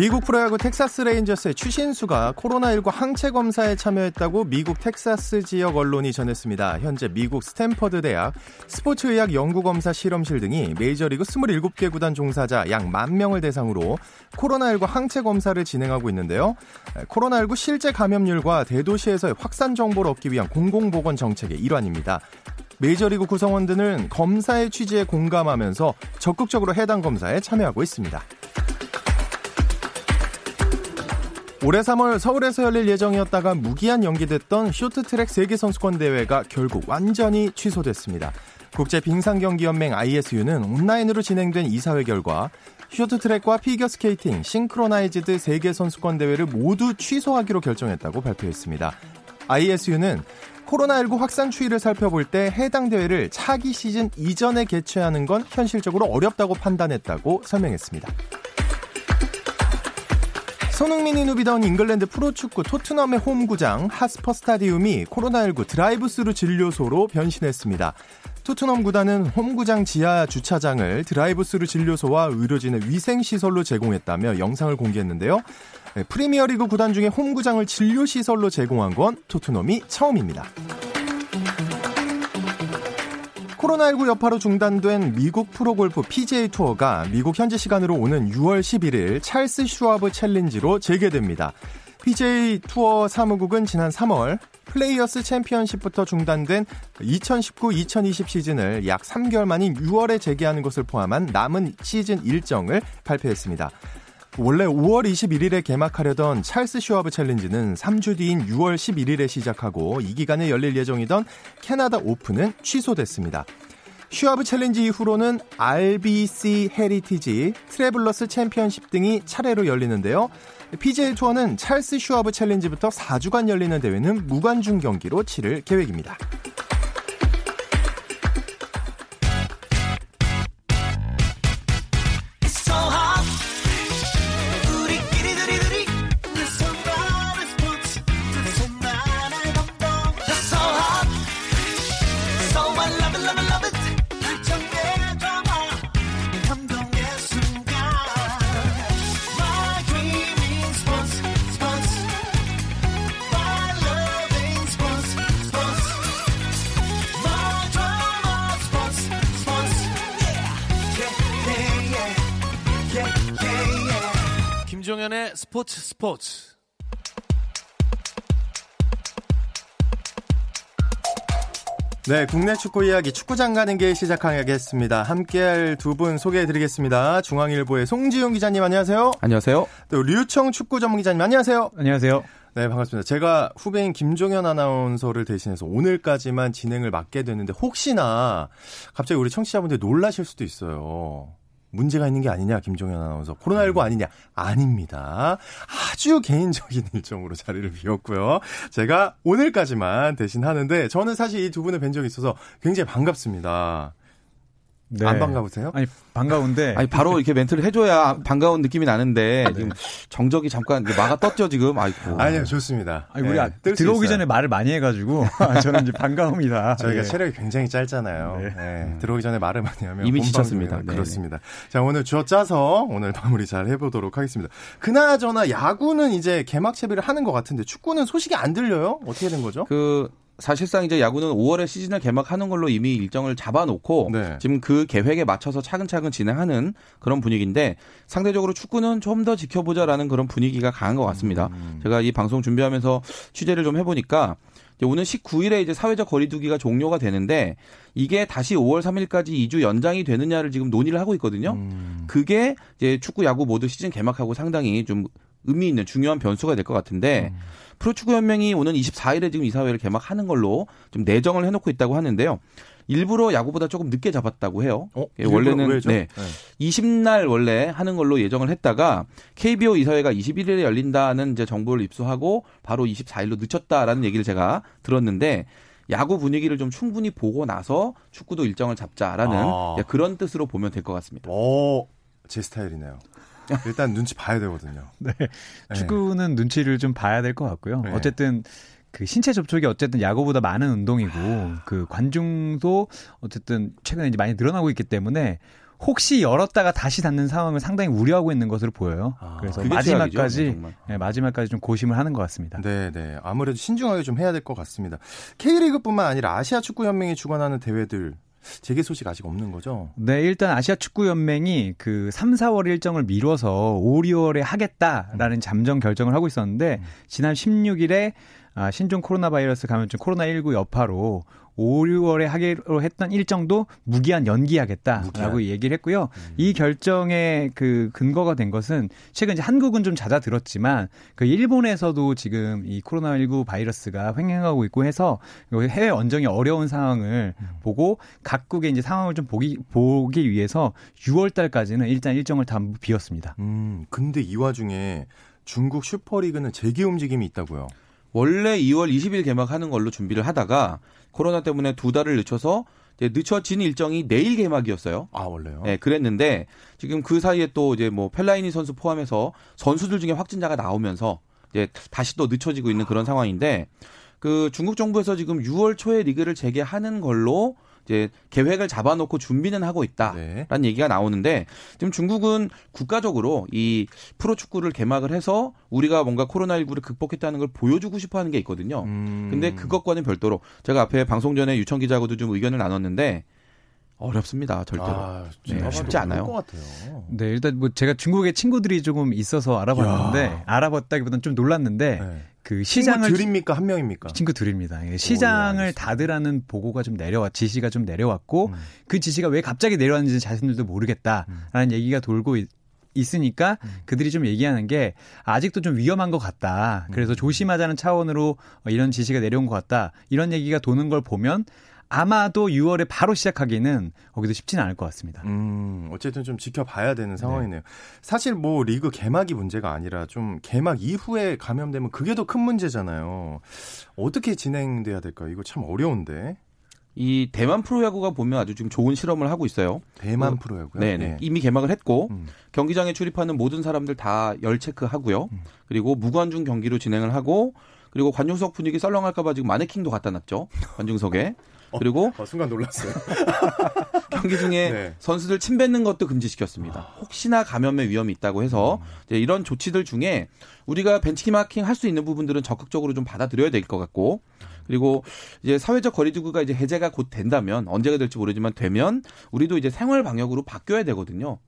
미국 프로야구 텍사스 레인저스의 추신수가 코로나19 항체 검사에 참여했다고 미국 텍사스 지역 언론이 전했습니다. 현재 미국 스탠퍼드 대학 스포츠의학 연구검사 실험실 등이 메이저리그 27개 구단 종사자 약 만 명을 대상으로 코로나19 항체 검사를 진행하고 있는데요. 코로나19 실제 감염률과 대도시에서의 확산 정보를 얻기 위한 공공보건 정책의 일환입니다. 메이저리그 구성원들은 검사의 취지에 공감하면서 적극적으로 해당 검사에 참여하고 있습니다. 올해 3월 서울에서 열릴 예정이었다가 무기한 연기됐던 쇼트트랙 세계선수권 대회가 결국 완전히 취소됐습니다. 국제 빙상경기연맹 ISU는 온라인으로 진행된 이사회 결과 쇼트트랙과 피겨스케이팅, 싱크로나이즈드 세계선수권 대회를 모두 취소하기로 결정했다고 발표했습니다. ISU는 코로나19 확산 추이를 살펴볼 때 해당 대회를 차기 시즌 이전에 개최하는 건 현실적으로 어렵다고 판단했다고 설명했습니다. 손흥민이 누비던 잉글랜드 프로축구 토트넘의 홈구장 핫스퍼 스타디움이 코로나19 드라이브스루 진료소로 변신했습니다. 토트넘 구단은 홈구장 지하 주차장을 드라이브스루 진료소와 의료진의 위생시설로 제공했다며 영상을 공개했는데요. 네, 프리미어리그 구단 중에 홈구장을 진료시설로 제공한 건 토트넘이 처음입니다. 코로나19 여파로 중단된 미국 프로골프 PGA 투어가 미국 현지 시간으로 오는 6월 11일 찰스 슈와브 챌린지로 재개됩니다. PGA 투어 사무국은 지난 3월 플레이어스 챔피언십부터 중단된 2019-2020 시즌을 약 3개월 만인 6월에 재개하는 것을 포함한 남은 시즌 일정을 발표했습니다. 원래 5월 21일에 개막하려던 찰스 슈와브 챌린지는 3주 뒤인 6월 11일에 시작하고 이 기간에 열릴 예정이던 캐나다 오픈은 취소됐습니다. 슈와브 챌린지 이후로는 RBC 헤리티지, 트래블러스 챔피언십 등이 차례로 열리는데요. PGA 투어는 찰스 슈와브 챌린지부터 4주간 열리는 대회는 무관중 경기로 치를 계획입니다. 스포츠. 네, 국내 축구 이야기 축구장 가는 길 시작하겠습니다. 함께할 두 분 소개해드리겠습니다. 중앙일보의 송지용 기자님 안녕하세요. 안녕하세요. 또 류청 축구 전문 기자님 안녕하세요. 안녕하세요. 네, 반갑습니다. 제가 후배인 김종현 아나운서를 대신해서 오늘까지만 진행을 맡게 됐는데 혹시나 갑자기 우리 청취자분들 놀라실 수도 있어요. 문제가 있는 게 아니냐, 김종현 아나운서. 코로나19 아니냐? 아닙니다. 아주 개인적인 일정으로 자리를 비웠고요. 제가 오늘까지만 대신 하는데, 저는 사실 이 두 분을 뵌 적이 있어서 굉장히 반갑습니다. 네. 안 반가우세요? 아니 반가운데 아니 바로 이렇게 멘트를 해줘야 반가운 느낌이 나는데 네. 지금 정적이 잠깐 마가 떴죠 지금 아이고 아니요 좋습니다. 아니 우리 네, 들어오기 전에 말을 많이 해가지고 저는 이제 반가움이다. 저희가 네. 체력이 굉장히 짧잖아요. 네. 네. 들어오기 전에 말을 많이 하면 이미 지쳤습니다. 네. 그렇습니다. 자 오늘 쥐어 짜서 오늘 마무리 잘 해보도록 하겠습니다. 그나저나 야구는 이제 개막 채비를 하는 것 같은데 축구는 소식이 안 들려요? 어떻게 된 거죠? 그 사실상 이제 야구는 5월에 시즌을 개막하는 걸로 이미 일정을 잡아놓고 네. 지금 그 계획에 맞춰서 차근차근 진행하는 그런 분위기인데 상대적으로 축구는 좀 더 지켜보자라는 그런 분위기가 강한 것 같습니다. 음. 제가 이 방송 준비하면서 취재를 좀 해보니까 오늘 19일에 이제 사회적 거리두기가 종료가 되는데 이게 다시 5월 3일까지 2주 연장이 되느냐를 지금 논의를 하고 있거든요. 음. 그게 이제 축구, 야구 모두 시즌 개막하고 상당히 좀 의미 있는 중요한 변수가 될 것 같은데 음. 프로축구 연맹이 오는 24일에 지금 이사회를 개막하는 걸로 좀 내정을 해놓고 있다고 하는데요. 일부러 야구보다 조금 늦게 잡았다고 해요. 어? 예, 원래는 왜죠? 네. 네. 20날 원래 하는 걸로 예정을 했다가 KBO 이사회가 21일에 열린다는 이제 정보를 입수하고 바로 24일로 늦췄다라는 얘기를 제가 들었는데 야구 분위기를 좀 충분히 보고 나서 축구도 일정을 잡자라는 아. 그런 뜻으로 보면 될 것 같습니다. 오, 제 스타일이네요. 일단 눈치 봐야 되거든요. 네. 축구는 네. 눈치를 좀 봐야 될 것 같고요. 네. 어쨌든 그 신체 접촉이 어쨌든 야구보다 많은 운동이고 그 관중도 어쨌든 최근에 이제 많이 늘어나고 있기 때문에 혹시 열었다가 다시 닫는 상황을 상당히 우려하고 있는 것으로 보여요. 아, 그래서 마지막까지 네, 마지막까지 좀 고심을 하는 것 같습니다. 네, 네. 아무래도 신중하게 좀 해야 될 것 같습니다. K리그뿐만 아니라 아시아 축구 연맹이 주관하는 대회들 재개 소식 아직 없는 거죠? 네, 일단 아시아 축구 연맹이 그 3, 4월 일정을 미뤄서 5, 6월에 하겠다라는 음. 잠정 결정을 하고 있었는데 음. 지난 16일에 아, 신종 코로나 바이러스 감염증 코로나19 여파로 5, 6월에 하기로 했던 일정도 무기한 연기하겠다라고 무기한. 얘기를 했고요. 음. 이 결정의 그 근거가 된 것은 최근 이제 한국은 좀 잦아들었지만 그 일본에서도 지금 이 코로나19 바이러스가 횡행하고 있고 해서 해외 원정이 어려운 상황을 음. 보고 각국의 이제 상황을 좀 보기 보기 위해서 6월 달까지는 일단 일정을 다 비웠습니다. 음, 근데 이 와중에 중국 슈퍼리그는 재개 움직임이 있다고요. 원래 2월 20일 개막하는 걸로 준비를 하다가 코로나 때문에 두 달을 늦춰서 이제 늦춰진 일정이 내일 개막이었어요. 아 원래요? 네, 그랬는데 지금 그 사이에 또 이제 뭐 펠라이니 선수 포함해서 선수들 중에 확진자가 나오면서 이제 다시 또 늦춰지고 있는 그런 상황인데 그 중국 정부에서 지금 6월 초에 리그를 재개하는 걸로 이제 계획을 잡아놓고 준비는 하고 있다라는 네. 얘기가 나오는데 지금 중국은 국가적으로 이 프로 축구를 개막을 해서 우리가 뭔가 코로나19를 극복했다는 걸 보여주고 싶어 하는 게 있거든요. 음. 근데 그것과는 별도로 제가 앞에 방송 전에 유청 기자하고도 좀 의견을 나눴는데 어렵습니다, 절대로. 아, 네, 쉽지 않아요. 네, 일단 뭐 제가 중국에 친구들이 조금 있어서 알아봤는데 야. 알아봤다기보다는 좀 놀랐는데 네. 그 시장을 드립니까 한 명입니까? 친구 드립니다. 예, 시장을 오, 예, 닫으라는 보고가 좀 내려왔 지시가 좀 내려왔고 음. 그 지시가 왜 갑자기 내려왔는지 자신들도 모르겠다라는 음. 얘기가 돌고 있, 있으니까 음. 그들이 좀 얘기하는 게 아직도 좀 위험한 것 같다. 그래서 음. 조심하자는 차원으로 이런 지시가 내려온 것 같다. 이런 얘기가 도는 걸 보면 아마도 6월에 바로 시작하기는 거기도 쉽지는 않을 것 같습니다. 음, 어쨌든 좀 지켜봐야 되는 네. 상황이네요. 네. 사실 뭐 리그 개막이 문제가 아니라 좀 개막 이후에 감염되면 그게 더 큰 문제잖아요. 어떻게 진행돼야 될까요? 이거 참 어려운데. 이 대만 프로야구가 보면 아주 지금 좋은 실험을 하고 있어요. 대만 그, 프로야구요? 네, 네. 이미 개막을 했고 음. 경기장에 출입하는 모든 사람들 다 열 체크하고요. 음. 그리고 무관중 경기로 진행을 하고 그리고 관중석 분위기 썰렁할까봐 지금 마네킹도 갖다 놨죠. 관중석에. 어, 그리고 어, 순간 놀랐어요. 경기 중에 네. 선수들 침 뱉는 것도 금지시켰습니다. 아. 혹시나 감염의 위험이 있다고 해서 음. 이런 조치들 중에 우리가 벤치마킹 할 수 있는 부분들은 적극적으로 좀 받아들여야 될 것 같고 그리고 이제 사회적 거리두기가 이제 해제가 곧 된다면 언제가 될지 모르지만 되면 우리도 이제 생활 방역으로 바뀌어야 되거든요.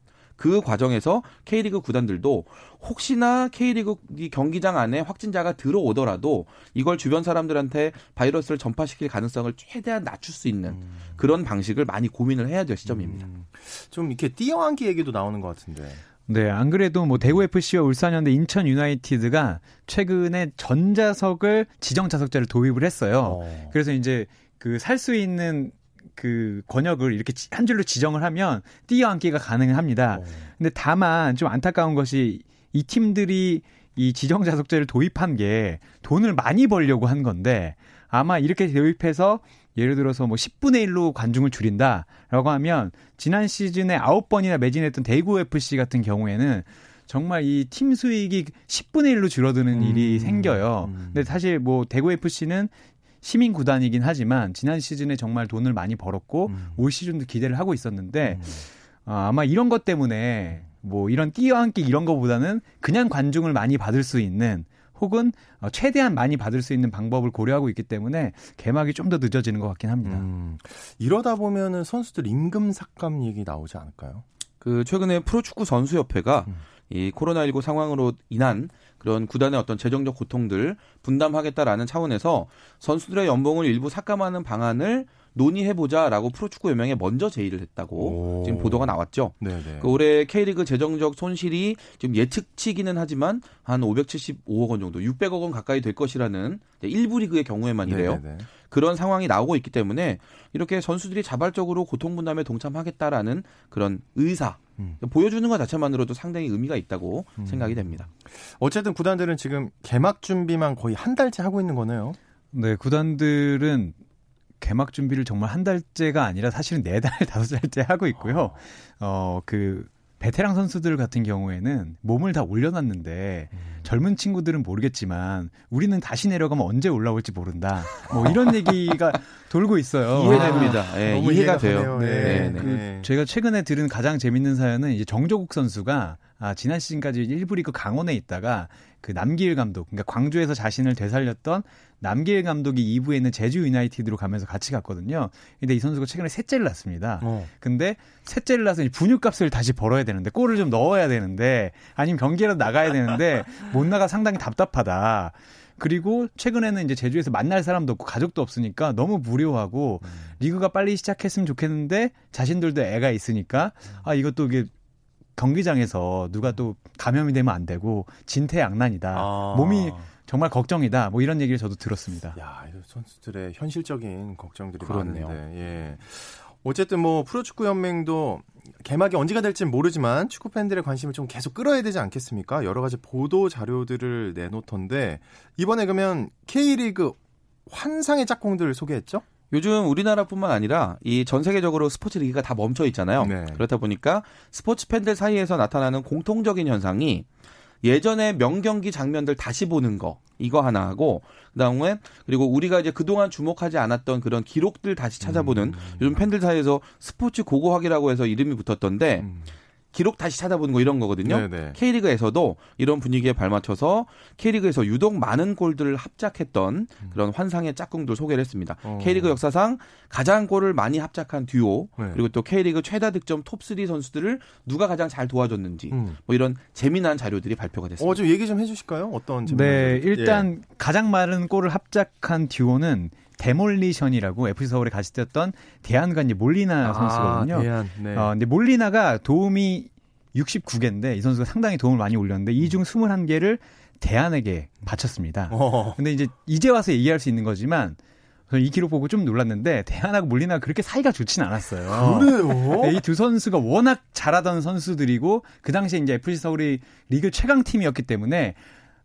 그 과정에서 K리그 구단들도 혹시나 K리그 경기장 안에 확진자가 들어오더라도 이걸 주변 사람들한테 바이러스를 전파시킬 가능성을 최대한 낮출 수 있는 음. 그런 방식을 많이 고민을 해야 될 시점입니다. 음. 좀 이렇게 뛰어앉기 얘기도 나오는 것 같은데. 네, 안 그래도 뭐 대구 FC와 울산현대, 인천 유나이티드가 최근에 전자석을 지정 자석제를 도입을 했어요. 어. 그래서 이제 그 살 수 있는 그 권역을 이렇게 한 줄로 지정을 하면 뛰어앉기가 가능합니다. 오. 어. 근데 다만 좀 안타까운 것이 이 팀들이 이 지정 자석제를 도입한 게 돈을 많이 벌려고 한 건데 아마 이렇게 도입해서 예를 들어서 뭐 10분의 1로 관중을 줄인다라고 하면 지난 시즌에 9번이나 매진했던 대구 FC 같은 경우에는 정말 이 팀 수익이 10분의 1로 줄어드는 음. 일이 생겨요. 음. 근데 사실 뭐 대구 FC는 시민 구단이긴 하지만 지난 시즌에 정말 돈을 많이 벌었고 음. 올 시즌도 기대를 하고 있었는데 음. 어, 아마 이런 것 때문에 뭐 이런 뛰어앉기 이런 거보다는 그냥 관중을 많이 받을 수 있는 혹은 어, 최대한 많이 받을 수 있는 방법을 고려하고 있기 때문에 개막이 좀 더 늦어지는 것 같긴 합니다. 음, 이러다 보면은 선수들 임금 삭감 얘기 나오지 않을까요? 그 최근에 프로축구 선수협회가 음. 이 코로나19 상황으로 인한 그런 구단의 어떤 재정적 고통들 분담하겠다라는 차원에서 선수들의 연봉을 일부 삭감하는 방안을 논의해보자라고 프로축구 연맹에 먼저 제의를 했다고 오. 지금 보도가 나왔죠. 그 올해 K리그 재정적 손실이 지금 예측치기는 하지만 한 575억 원 정도, 600억 원 가까이 될 것이라는 일부 리그의 경우에만이래요. 네네. 그런 상황이 나오고 있기 때문에 이렇게 선수들이 자발적으로 고통 분담에 동참하겠다라는 그런 의사 음. 보여주는 것 자체만으로도 상당히 의미가 있다고 음. 생각이 됩니다. 어쨌든 구단들은 지금 개막 준비만 거의 한 달째 하고 있는 거네요. 네, 구단들은 개막 준비를 정말 한 달째가 아니라 사실은 네 달, 다섯 달째 하고 있고요. 어, 그 베테랑 선수들 같은 경우에는 몸을 다 올려놨는데 음. 젊은 친구들은 모르겠지만 우리는 다시 내려가면 언제 올라올지 모른다. 뭐 이런 얘기가 돌고 있어요. 이해됩니다. 아, 네, 이해가, 이해가 돼요. 네. 네. 네. 그 제가 최근에 들은 가장 재밌는 사연은 이제 정조국 선수가 아, 지난 시즌까지 일부 리그 강원에 있다가 그 남길 감독, 그러니까 광주에서 자신을 되살렸던 남길 감독이 2부에 있는 제주 유나이티드로 가면서 같이 갔거든요. 근데 이 선수가 최근에 셋째를 낳습니다. 어. 근데 셋째를 낳아서 분유값을 다시 벌어야 되는데 골을 좀 넣어야 되는데 아니면 경기라도 나가야 되는데 못 나가 상당히 답답하다. 그리고 최근에는 이제 제주에서 만날 사람도 없고 가족도 없으니까 너무 무료하고 음. 리그가 빨리 시작했으면 좋겠는데 자신들도 애가 있으니까 아 이것도 이게 경기장에서 누가 또 감염이 되면 안 되고 진퇴양난이다. 아. 몸이 정말 걱정이다. 뭐 이런 얘기를 저도 들었습니다. 야, 선수들의 현실적인 걱정들이 그렇네요. 많은데. 예. 어쨌든 뭐 프로축구 연맹도 개막이 언제가 될지 모르지만 축구 팬들의 관심을 좀 계속 끌어야 되지 않겠습니까? 여러 가지 보도 자료들을 내놓던데 이번에 그러면 K리그 환상의 짝꿍들 소개했죠? 요즘 우리나라뿐만 아니라 이 전 세계적으로 스포츠 리그가 다 멈춰 있잖아요. 네. 그렇다 보니까 스포츠 팬들 사이에서 나타나는 공통적인 현상이 예전에 명경기 장면들 다시 보는 거 이거 하나 하고 그다음에 그리고 우리가 이제 그동안 주목하지 않았던 그런 기록들 다시 찾아보는 음. 요즘 팬들 사이에서 스포츠 고고학이라고 해서 이름이 붙었던데 음. 기록 다시 찾아보는 거 이런 거거든요. 네네. K리그에서도 이런 분위기에 발맞춰서 K리그에서 유독 많은 골들을 합작했던 음. 그런 환상의 짝꿍들 소개를 했습니다. 어. K리그 역사상 가장 골을 많이 합작한 듀오 네. 그리고 또 K리그 최다 득점 톱3 선수들을 누가 가장 잘 도와줬는지 음. 뭐 이런 재미난 자료들이 발표가 됐습니다. 어, 좀 얘기 좀 해주실까요? 어떤 네, 일단 예. 가장 많은 골을 합작한 듀오는 데몰리션이라고 FC 서울에 같이 뛰었던 대안과 이제 몰리나 아, 선수거든요. 대안, 네. 어, 근데 몰리나가 도움이 69개인데 이 선수가 상당히 도움을 많이 올렸는데 이 중 21개를 대안에게 바쳤습니다. 어. 근데 이제 이제 와서 얘기할 수 있는 거지만 저는 이 기록 보고 좀 놀랐는데 대안하고 몰리나 그렇게 사이가 좋진 않았어요. 그래요? 이두 선수가 워낙 잘하던 선수들이고 그 당시에 이제 FC 서울이 리그 최강 팀이었기 때문에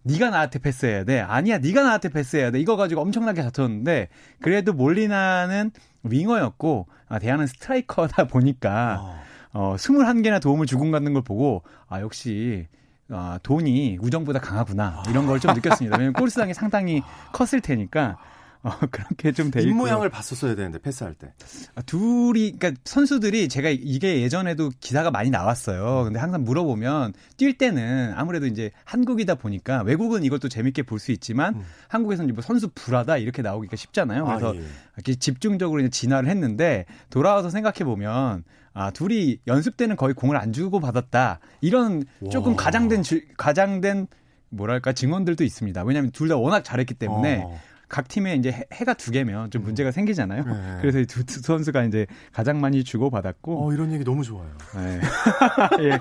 네가 나한테 패스해야 돼. 아니야, 네가 나한테 패스해야 돼. 이거 가지고 엄청나게 다퉜는데 그래도 몰리나는 윙어였고 아, 대안은 스트라이커다 보니까 어, 어 21개나 도움을 주고 가는 걸 보고 아, 역시 아, 돈이 우정보다 강하구나. 이런 걸 좀 느꼈습니다. 왜냐면 골수당이 상당히 컸을 테니까 어, 그렇게 좀돼 있고. 입모양을 봤었어야 되는데 패스할 때. 아, 둘이 그러니까 선수들이 제가 이게 예전에도 기사가 많이 나왔어요. 근데 항상 물어보면 뛸 때는 아무래도 이제 한국이다 보니까 외국은 이것도 재밌게 볼 수 있지만 음. 한국에서는 뭐 선수 불하다 이렇게 나오기가 쉽잖아요. 그래서 아, 예. 이렇게 집중적으로 이제 진화를 했는데 돌아와서 생각해 보면 아, 둘이 연습 때는 거의 공을 안 주고 받았다. 이런 조금 와. 가장된 가장된 뭐랄까 증언들도 있습니다. 왜냐하면 둘다 워낙 잘했기 때문에 어. 각 팀에 이제 해, 가두 개면 좀 음. 문제가 생기잖아요. 네. 그래서 이 두, 두 선수가 이제 가장 많이 주고 받았고. 어, 이런 얘기 너무 좋아요. 네. 예.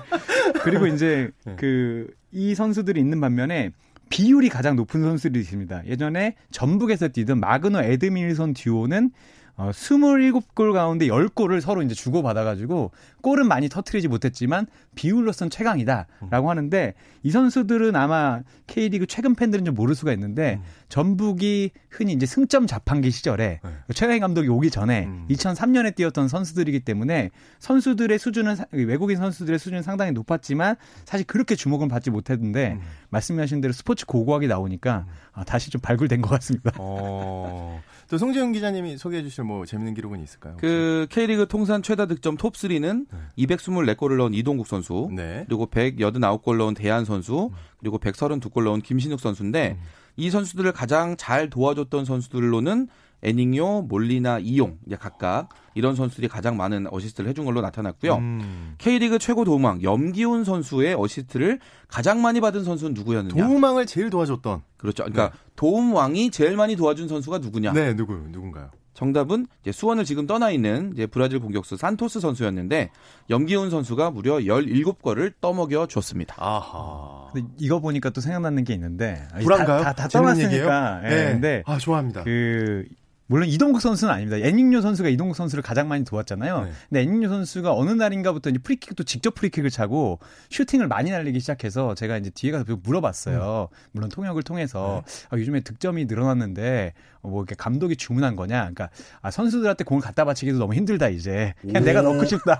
그리고 이제 네. 그이 선수들이 있는 반면에 비율이 가장 높은 선수들이 있습니다. 예전에 전북에서 뛰던 마그너 에드밀선 듀오는 어, 27골 가운데 10골을 서로 이제 주고받아가지고 골은 많이 터트리지 못했지만 비율로선 최강이다라고 하는데 이 선수들은 아마 K리그 최근 팬들은 좀 모를 수가 있는데 음. 전북이 흔히 이제 승점 자판기 시절에 네. 최강희 감독이 오기 전에 음. 2003년에 뛰었던 선수들이기 때문에 선수들의 수준은 외국인 선수들의 수준은 상당히 높았지만 사실 그렇게 주목은 받지 못했는데 음. 말씀하신 대로 스포츠 고고학이 나오니까 음. 아, 다시 좀 발굴된 것 같습니다. 어. 또 송재영 기자님이 소개해 주실 뭐 재밌는 기록은 있을까요? 혹시? 그 K리그 통산 최다 득점 톱 3는 네. 224골을 넣은 이동국 선수, 네. 그리고 189골 넣은 데얀 선수, 그리고 132골 넣은 김신욱 선수인데 음. 이 선수들을 가장 잘 도와줬던 선수들로는 에닝요, 몰리나, 이용 이제 각각 이런 선수들이 가장 많은 어시스트를 해준 걸로 나타났고요. 음. K리그 최고 도움왕 염기훈 선수의 어시스트를 가장 많이 받은 선수는 누구였느냐? 도움왕을 제일 도와줬던. 그렇죠. 그러니까 네. 도움 왕이 제일 많이 도와준 선수가 누구냐? 네, 누구 누군가요? 정답은 이제 수원을 지금 떠나 있는 이제 브라질 공격수 산토스 선수였는데 염기훈 선수가 무려 17골을 떠먹여 줬습니다. 아하. 근데 이거 보니까 또 생각나는 게 있는데 불안가요? 다, 다, 다 떠났으니까. 예. 네. 근데 아 좋아합니다. 그 물론 이동국 선수는 아닙니다. 애닝요 선수가 이동국 선수를 가장 많이 도왔잖아요. 네. 근데 애닝요 선수가 어느 날인가부터 이제 프리킥도 직접 프리킥을 차고 슈팅을 많이 날리기 시작해서 제가 이제 뒤에 가서 물어봤어요. 음. 물론 통역을 통해서 네. 아, 요즘에 득점이 늘어났는데 어, 뭐 이렇게 감독이 주문한 거냐? 그러니까 아, 선수들한테 공을 갖다 바치기도 너무 힘들다 이제 그냥 오. 내가 넣고 싶다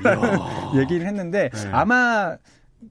얘기를 했는데 네. 아마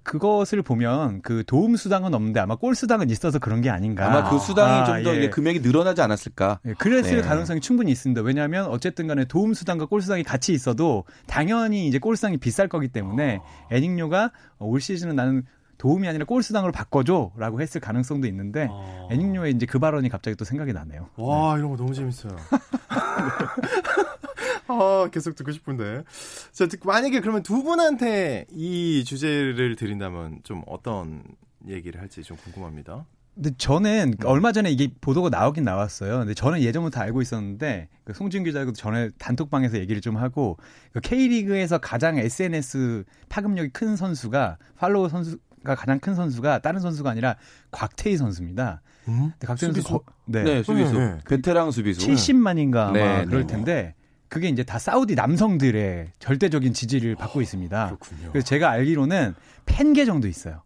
그것을 보면 그 도움 수당은 없는데 아마 골 수당은 있어서 그런 게 아닌가. 아마 그 수당이 아, 좀더 예. 금액이 늘어나지 않았을까. 예, 그랬을 네. 가능성이 충분히 있습니다. 왜냐하면 어쨌든 간에 도움 수당과 골 수당이 같이 있어도 당연히 이제 골 수당이 비쌀 거기 때문에 어. 애닝료가 올 시즌은 나는 도움이 아니라 골 수당으로 바꿔줘라고 했을 가능성도 있는데 어. 애닝료의 이제 그 발언이 갑자기 또 생각이 나네요. 와 네. 이런 거 너무 재밌어요. 아, 계속 듣고 싶은데. 자, 만약에 그러면 두 분한테 이 주제를 드린다면 좀 어떤 얘기를 할지 좀 궁금합니다. 근데 저는 음. 얼마 전에 이게 보도가 나오긴 나왔어요. 근데 저는 예전부터 알고 있었는데 그 송준 기자도 전에 단톡방에서 얘기를 좀 하고 그 K리그에서 가장 SNS 파급력이 큰 선수가 팔로워 선수가 가장 큰 선수가 다른 선수가 아니라 곽태희 선수입니다. 음? 곽태희 선수 거, 네. 네, 수비수. 네, 네. 베테랑 수비수. 70만인가 네, 그럴 네. 텐데 그게 이제 다 사우디 남성들의 절대적인 지지를 받고 있습니다. 그렇군요. 그래서 제가 알기로는 팬 계정도 있어요.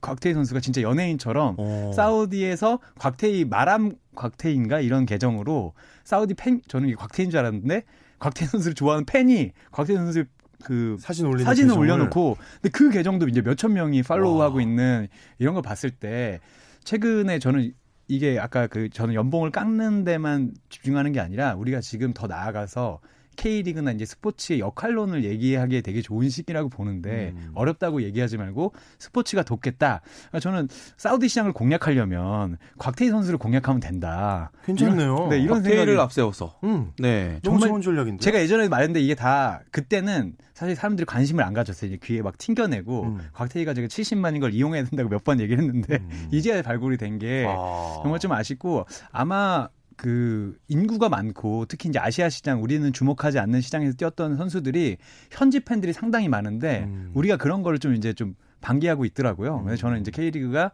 곽태희 선수가 진짜 연예인처럼 오. 어. 사우디에서 곽태희 마람 곽태희인가 이런 계정으로 사우디 팬 저는 곽태희인 줄 알았는데 곽태희 선수를 좋아하는 팬이 곽태희 선수를 그 사진 올리는 사진을 계정을. 올려놓고 근데 그 계정도 이제 몇천 명이 팔로우하고 있는 이런 걸 봤을 때 최근에 저는 이게 아까 그 저는 연봉을 깎는 데만 집중하는 게 아니라 우리가 지금 더 나아가서 K리그나 이제 스포츠의 역할론을 얘기하기에 되게 좋은 시기라고 보는데 음. 어렵다고 얘기하지 말고 스포츠가 돕겠다. 그러니까 저는 사우디 시장을 공략하려면 곽태희 선수를 공략하면 된다. 괜찮네요. 이런, 네, 이런 생각을 앞세워서. 음. 네. 정말 좋은 전략인데. 제가 예전에 말했는데 이게 다 그때는 사실 사람들이 관심을 안 가졌어요. 이제 귀에 막 튕겨내고 음. 곽태희가 제가 70만인 걸 이용해야 된다고 몇 번 얘기를 했는데 음. 이제야 발굴이 된게 아. 정말 좀 아쉽고 아마 그 인구가 많고 특히 이제 아시아 시장 우리는 주목하지 않는 시장에서 뛰었던 선수들이 현지 팬들이 상당히 많은데 음. 우리가 그런 거를 좀 이제 좀 방기하고 있더라고요. 그래서 저는 이제 K리그가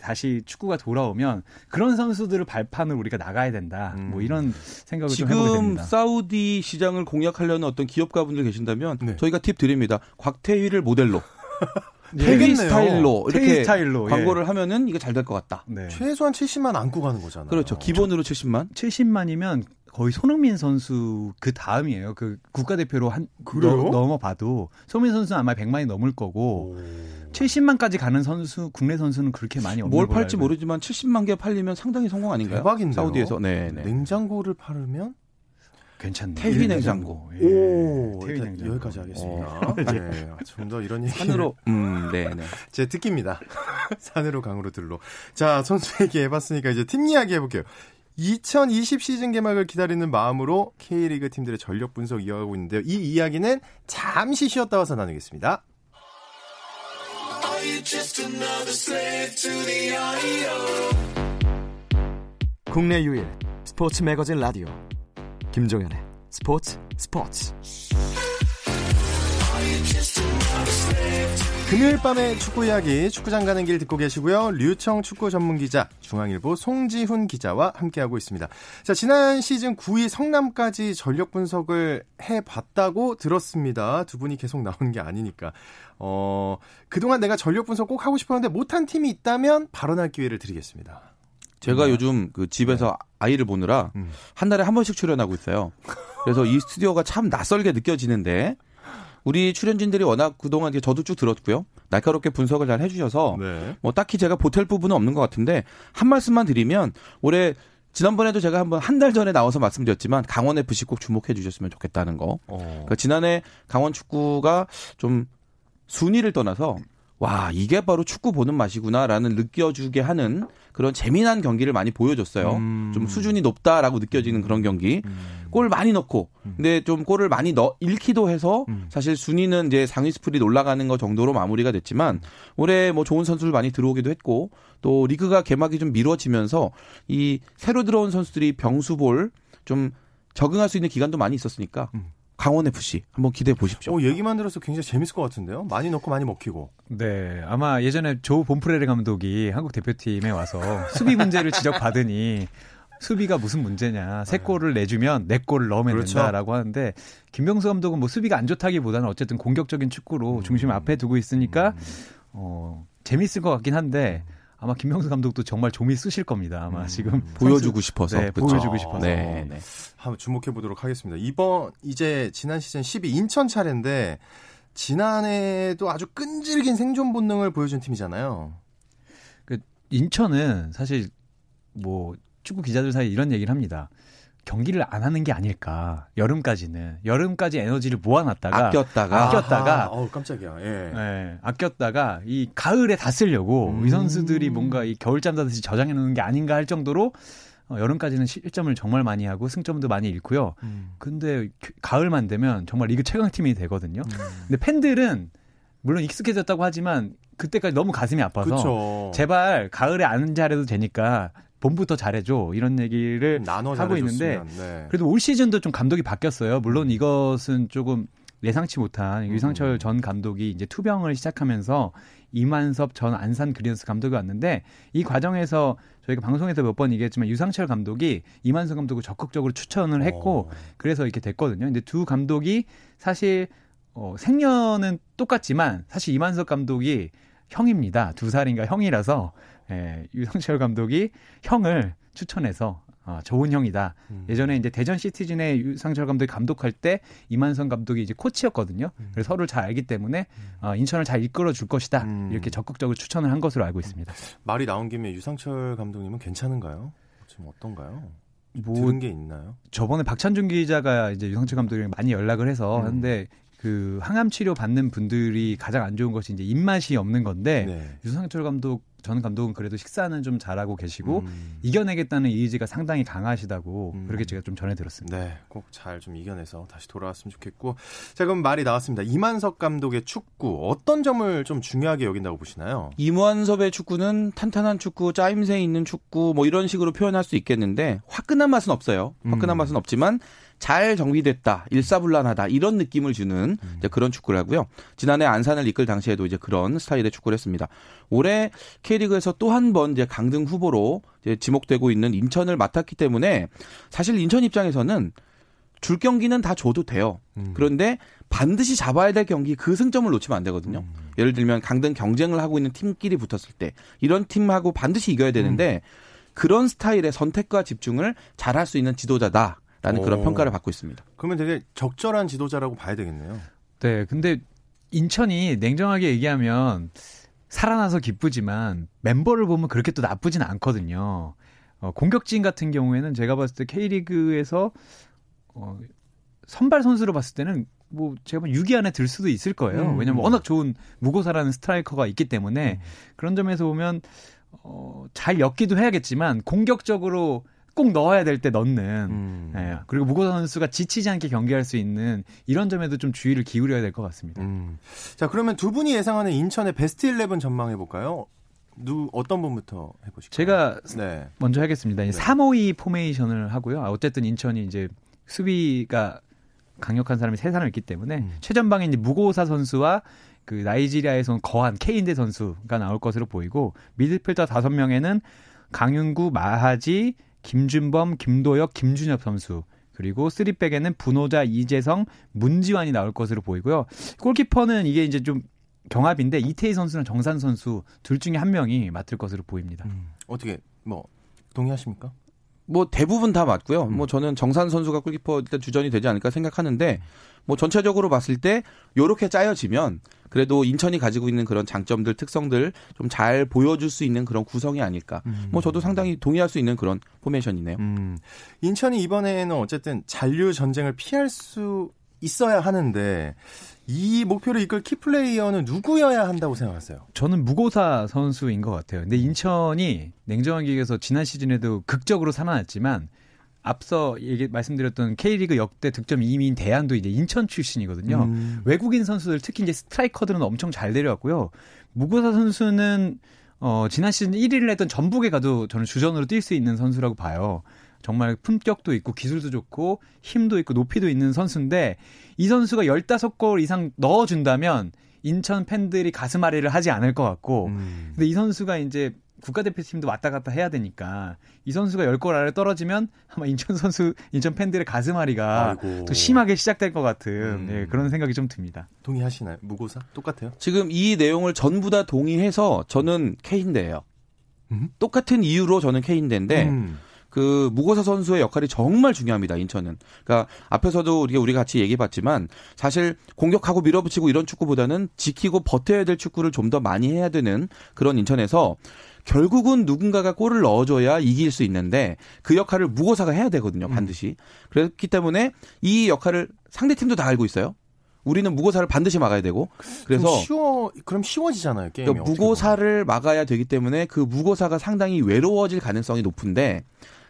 다시 축구가 돌아오면 그런 선수들을 발판을 우리가 나가야 된다. 뭐 음. 뭐 이런 생각을 좀 해보게 됩니다. 지금 사우디 시장을 공략하려는 어떤 기업가분들 계신다면 네. 저희가 팁 드립니다. 곽태희를 모델로 테이 스타일로 이렇게 테이 스타일로, 광고를 예. 하면은 이게 잘 될 것 같다. 네. 최소한 70만 안고 가는 거잖아요. 그렇죠. 기본으로 70만. 70만이면 거의 손흥민 선수 그 다음이에요. 그 국가대표로 한 그래요? 넘어봐도 손흥민 선수는 아마 100만이 넘을 거고 오. 70만까지 가는 선수 국내 선수는 그렇게 많이 없는 뭘 팔지 모르지만 70만 개 팔리면 상당히 성공 아닌가요? 대박인데요. 사우디에서. 네, 네. 냉장고를 팔으면 괜찮네. 태휘 냉장고. 예. 오, 태휘 냉장고. 여기까지 하겠습니다. 어. 네. 좀더 이런 얘기. 산으로. 음, 네, 네. 제 특기입니다. 산으로 강으로 들로. 자, 선수 얘기 해봤으니까 이제 팀 이야기 해볼게요. 2020 시즌 개막을 기다리는 마음으로 K리그 팀들의 전력 분석 이어가고 있는데요. 이 이야기는 잠시 쉬었다 와서 나누겠습니다. 국내 유일 스포츠 매거진 라디오 김종현의 스포츠 스포츠 금요일 밤의 축구 이야기 축구장 가는 길 듣고 계시고요. 류청 축구 전문 기자 중앙일보 송지훈 기자와 함께하고 있습니다. 자, 지난 시즌 9위 성남까지 전력 분석을 해 봤다고 들었습니다. 두 분이 계속 나오는 게 아니니까. 어, 그동안 내가 전력 분석 꼭 하고 싶었는데 못한 팀이 있다면 발언할 기회를 드리겠습니다. 제가 음. 요즘 그 집에서 네. 아이를 보느라 음. 한 달에 한 번씩 출연하고 있어요. 그래서 이 스튜디오가 참 낯설게 느껴지는데 우리 출연진들이 워낙 그동안 저도 쭉 들었고요. 날카롭게 분석을 잘 해주셔서 네. 뭐 딱히 제가 보탤 부분은 없는 것 같은데 한 말씀만 드리면 올해 지난번에도 제가 한번 한 달 전에 나와서 말씀드렸지만 강원 FC 꼭 주목해 주셨으면 좋겠다는 거. 어. 그러니까 지난해 강원 축구가 좀 순위를 떠나서 와 이게 바로 축구 보는 맛이구나라는 느껴주게 하는 그런 재미난 경기를 많이 보여줬어요. 음. 좀 수준이 높다라고 느껴지는 그런 경기. 음. 골 많이 넣고, 음. 근데 좀 골을 많이 넣 잃기도 해서 음. 사실 순위는 이제 상위 스플릿 올라가는 거 정도로 마무리가 됐지만 올해 뭐 좋은 선수를 많이 들어오기도 했고 또 리그가 개막이 좀 미뤄지면서 이 새로 들어온 선수들이 병수볼 좀 적응할 수 있는 기간도 많이 있었으니까 음. 강원 FC 한번 기대해 보십시오. 오, 얘기만 들어서 굉장히 재밌을 것 같은데요. 많이 넣고 많이 먹히고. 네, 아마 예전에 조 본프레르 감독이 한국 대표팀에 와서 수비 문제를 지적받으니 수비가 무슨 문제냐. 세 네. 골을 내주면 네 골을 넣으면 그렇죠. 된다라고 하는데 김병수 감독은 뭐 수비가 안 좋다기보다는 어쨌든 공격적인 축구로 음. 중심 앞에 두고 있으니까 음. 어, 재밌을 것 같긴 한데 아마 김명수 감독도 정말 좀이 쓰실 겁니다. 아마 음, 지금 보여주고 싶어서 네, 그렇죠. 보여주고 싶어서 네, 네. 한번 주목해 보도록 하겠습니다. 이번 이제 지난 시즌 12 인천 차례인데 지난해도 아주 끈질긴 생존 본능을 보여준 팀이잖아요. 그 인천은 사실 뭐 축구 기자들 사이 이런 얘기를 합니다. 경기를 안 하는 게 아닐까. 여름까지는 여름까지 에너지를 모아놨다가 아꼈다가 아꼈다가 어 깜짝이야. 예. 네, 아꼈다가 이 가을에 다 쓰려고 음. 이 선수들이 뭔가 이 겨울잠 자듯이 저장해 놓는 게 아닌가 할 정도로 어, 여름까지는 실점을 정말 많이 하고 승점도 많이 잃고요. 음. 근데 가을만 되면 정말 리그 최강 팀이 되거든요. 음. 근데 팬들은 물론 익숙해졌다고 하지만 그때까지 너무 가슴이 아파서 그쵸. 제발 가을에 안 잘해도 되니까 봄부터 잘해줘 이런 얘기를 하고 있는데 네. 그래도 올 시즌도 좀 감독이 바뀌었어요. 물론 음. 이것은 조금 예상치 못한 유상철 음. 전 감독이 이제 투병을 시작하면서 이만섭 전 안산 그리언스 감독이 왔는데 이 과정에서 저희가 방송에서 몇 번 얘기했지만 유상철 감독이 이만섭 감독을 적극적으로 추천을 했고 오. 어. 그래서 이렇게 됐거든요. 근데 두 감독이 사실 어, 생년은 똑같지만 사실 이만섭 감독이 형입니다. 두 살인가 형이라서 예, 유상철 감독이 형을 추천해서 어, 좋은 형이다. 음. 예전에 이제 대전 시티즌의 유상철 감독이 감독할 때 이만성 감독이 이제 코치였거든요. 음. 그래서 서로를 잘 알기 때문에 어, 인천을 잘 이끌어 줄 것이다. 음. 이렇게 적극적으로 추천을 한 것으로 알고 있습니다. 말이 나온 김에 유상철 감독님은 괜찮은가요? 지금 어떤가요? 뭐 들은 게 있나요? 저번에 박찬준 기자가 이제 유상철 감독이랑 많이 연락을 해서 음. 근데 그 항암 치료 받는 분들이 가장 안 좋은 것이 이제 입맛이 없는 건데 네. 유상철 감독 전 감독은 그래도 식사는 좀 잘하고 계시고 음. 이겨내겠다는 의지가 상당히 강하시다고 음. 그렇게 제가 좀 전해 들었습니다. 네, 꼭 잘 좀 이겨내서 다시 돌아왔으면 좋겠고. 자, 그럼 말이 나왔습니다. 이만석 감독의 축구 어떤 점을 좀 중요하게 여긴다고 보시나요? 이만섭의 축구는 탄탄한 축구, 짜임새 있는 축구 뭐 이런 식으로 표현할 수 있겠는데 화끈한 맛은 없어요. 화끈한 음. 맛은 없지만 잘 정비됐다, 일사불란하다 이런 느낌을 주는 음. 그런 축구를 하고요. 지난해 안산을 이끌 당시에도 이제 그런 스타일의 축구를 했습니다. 올해 K리그에서 또 한 번 이제 강등 후보로 이제 지목되고 있는 인천을 맡았기 때문에 사실 인천 입장에서는 줄 경기는 다 줘도 돼요. 음. 그런데 반드시 잡아야 될 경기 그 승점을 놓치면 안 되거든요. 음. 예를 들면 강등 경쟁을 하고 있는 팀끼리 붙었을 때 이런 팀하고 반드시 이겨야 되는데 음. 그런 스타일의 선택과 집중을 잘할 수 있는 지도자다. 라는 오. 그런 평가를 받고 있습니다. 그러면 되게 적절한 지도자라고 봐야 되겠네요. 네, 근데 인천이 냉정하게 얘기하면 살아나서 기쁘지만 멤버를 보면 그렇게 또 나쁘진 않거든요. 어, 공격진 같은 경우에는 제가 봤을 때 K리그에서 어, 선발 선수로 봤을 때는 뭐 제가 보면 6위 안에 들 수도 있을 거예요. 음. 왜냐면 워낙 좋은 무고사라는 스트라이커가 있기 때문에 음. 그런 점에서 보면 어, 잘 엮기도 해야겠지만 공격적으로 꼭 넣어야 될 때 넣는 음. 예, 그리고 무고사 선수가 지치지 않게 경기할 수 있는 이런 점에도 좀 주의를 기울여야 될 것 같습니다. 음. 자 그러면 두 분이 예상하는 인천의 베스트 11 전망해 볼까요? 누 어떤 분부터 해보실까요? 제가 네. 먼저 하겠습니다. 네. 3-5-2 포메이션을 하고요. 아, 어쨌든 인천이 이제 수비가 강력한 사람이 세 사람 있기 때문에 음. 최전방에 이제 무고사 선수와 그 나이지리아에서 온 거한 케힌데 선수가 나올 것으로 보이고 미드필더 다섯 명에는 강윤구, 마하지, 김준범, 김도혁, 김준엽 선수 그리고 쓰리백에는 부노자, 이재성, 문지환이 나올 것으로 보이고요. 골키퍼는 이게 이제 좀 경합인데 이태희 선수랑 정산 선수 둘 중에 한 명이 맡을 것으로 보입니다. 음, 어떻게 뭐 동의하십니까? 뭐 대부분 다 맞고요. 음. 뭐 저는 정산 선수가 골키퍼 일단 주전이 되지 않을까 생각하는데 뭐 전체적으로 봤을 때 요렇게 짜여지면 그래도 인천이 가지고 있는 그런 장점들, 특성들 좀 잘 보여줄 수 있는 그런 구성이 아닐까. 음. 뭐 저도 상당히 동의할 수 있는 그런 포메이션이네요. 음. 인천이 이번에는 어쨌든 잔류 전쟁을 피할 수 있어야 하는데 이 목표를 이끌 키플레이어는 누구여야 한다고 생각하세요? 저는 무고사 선수인 것 같아요. 근데 인천이 냉정하게 얘기해서 지난 시즌에도 극적으로 살아났지만 앞서 얘기 말씀드렸던 K리그 역대 득점 2위인 대안도 이제 인천 출신이거든요. 음. 외국인 선수들 특히 이제 스트라이커들은 엄청 잘 데려왔고요. 무고사 선수는 어 지난 시즌 1위를 했던 전북에 가도 저는 주전으로 뛸 수 있는 선수라고 봐요. 정말 품격도 있고 기술도 좋고 힘도 있고 높이도 있는 선수인데 이 선수가 15골 이상 넣어준다면 인천 팬들이 가슴앓이를 하지 않을 것 같고 음. 근데 이 선수가 이제 국가대표팀도 왔다 갔다 해야 되니까 이 선수가 10골 아래 떨어지면 아마 인천 선수 인천 팬들의 가슴앓이가. 더 심하게 시작될 것 같은 음. 예, 그런 생각이 좀 듭니다. 동의하시나요? 무고사 똑같아요? 지금 이 내용을 전부 다 동의해서 저는 K인데예요. 음? 똑같은 이유로 저는 K인데인데 음. 그 무고사 선수의 역할이 정말 중요합니다. 인천은. 그러니까 앞에서도 우리가 우리 같이 얘기해봤지만 사실 공격하고 밀어붙이고 이런 축구보다는 지키고 버텨야 될 축구를 좀 더 많이 해야 되는 그런 인천에서 결국은 누군가가 골을 넣어줘야 이길 수 있는데 그 역할을 무고사가 해야 되거든요. 반드시. 음. 그렇기 때문에 이 역할을 상대 팀도 다 알고 있어요. 우리는 무고사를 반드시 막아야 되고 그래서 쉬워 그럼 쉬워지잖아요 게임이 그러니까 무고사를 막아야 되기 때문에 그 무고사가 상당히 외로워질 가능성이 높은데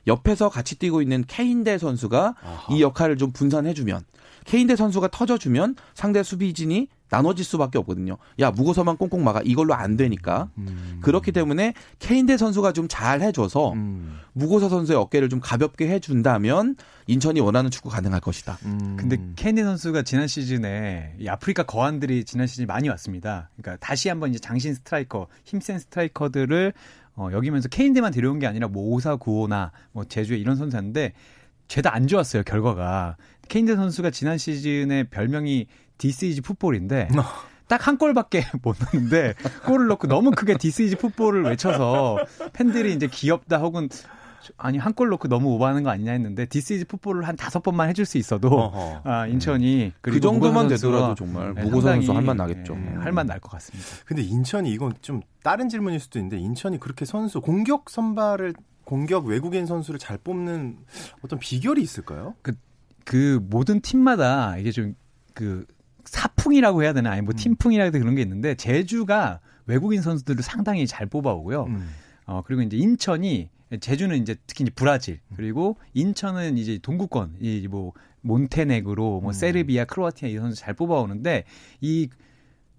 옆에서 같이 뛰고 있는 케인대 선수가 아하. 이 역할을 좀 분산해주면 케인대 선수가 터져주면 상대 수비진이 나눠질 수밖에 없거든요. 야 무고서만 꽁꽁 막아 이걸로 안 되니까 음. 그렇기 때문에 케인대 선수가 좀 잘 해줘서 음. 무고서 선수의 어깨를 좀 가볍게 해준다면 인천이 원하는 축구 가능할 것이다. 음. 근데 케힌데 선수가 지난 시즌에 이 아프리카 거한들이 지난 시즌 많이 왔습니다. 그러니까 다시 한번 이제 장신 스트라이커, 힘센 스트라이커들을 어, 여기면서 케힌데만 데려온 게 아니라 뭐 오사구오나 뭐 제주에 이런 선수였는데 죄다 안 좋았어요 결과가. 케힌데 선수가 지난 시즌에 별명이 This is football인데 어. 딱한 골밖에 못 넣는데 골을 넣고 너무 크게 This is football을 외쳐서 팬들이 이제 귀엽다 혹은 아니 한 골 넣고 너무 오버하는 거 아니냐 했는데 This is football을 한 다섯 번만 해줄 수 있어도 어허. 아, 인천이 그 정도만 되더라도 정말 네, 무고사 선수 할 맛 나겠죠. 네, 할 맛 날 것 같습니다. 근데 인천이 이건 좀 다른 질문일 수도 있는데 인천이 그렇게 선수 공격 선발을 공격 외국인 선수를 잘 뽑는 어떤 비결이 있을까요? 그, 그 모든 팀마다 이게 좀 그 사풍이라고 해야 되나 아니 뭐 음. 팀풍이라고 그런 게 있는데 제주가 외국인 선수들을 상당히 잘 뽑아오고요. 음. 어 그리고 이제 인천이 제주는 이제 특히 이제 브라질 그리고 인천은 이제 동구권 이 뭐 몬테네그로 뭐 음. 세르비아, 크로아티아 이 선수 잘 뽑아오는데 이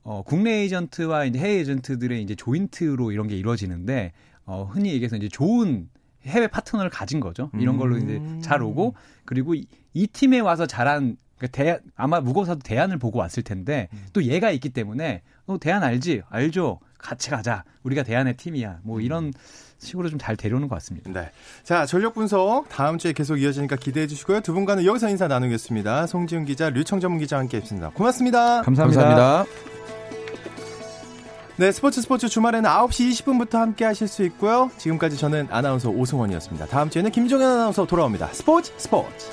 어, 국내 에이전트와 이제 해외 에이전트들의 이제 조인트로 이런 게 이루어지는데 어, 흔히 얘기해서 이제 좋은 해외 파트너를 가진 거죠. 이런 걸로 이제 음. 잘 오고 그리고 이, 이 팀에 와서 잘한 그 대, 아마 무거워서도 대안을 보고 왔을 텐데 음. 또 얘가 있기 때문에 어, 대안 알지? 알죠? 같이 가자. 우리가 대안의 팀이야. 뭐 이런 음. 식으로 좀 잘 데려오는 것 같습니다. 네. 자, 전력 분석 다음 주에 계속 이어지니까 기대해 주시고요. 두 분과는 여기서 인사 나누겠습니다. 송지훈 기자, 류청 전문 기자와 함께 했습니다. 고맙습니다. 감사합니다. 감사합니다. 네, 스포츠 스포츠 주말에는 9시 20분부터 함께 하실 수 있고요. 지금까지 저는 아나운서 오승원이었습니다. 다음 주에는 김종현 아나운서 돌아옵니다. 스포츠 스포츠.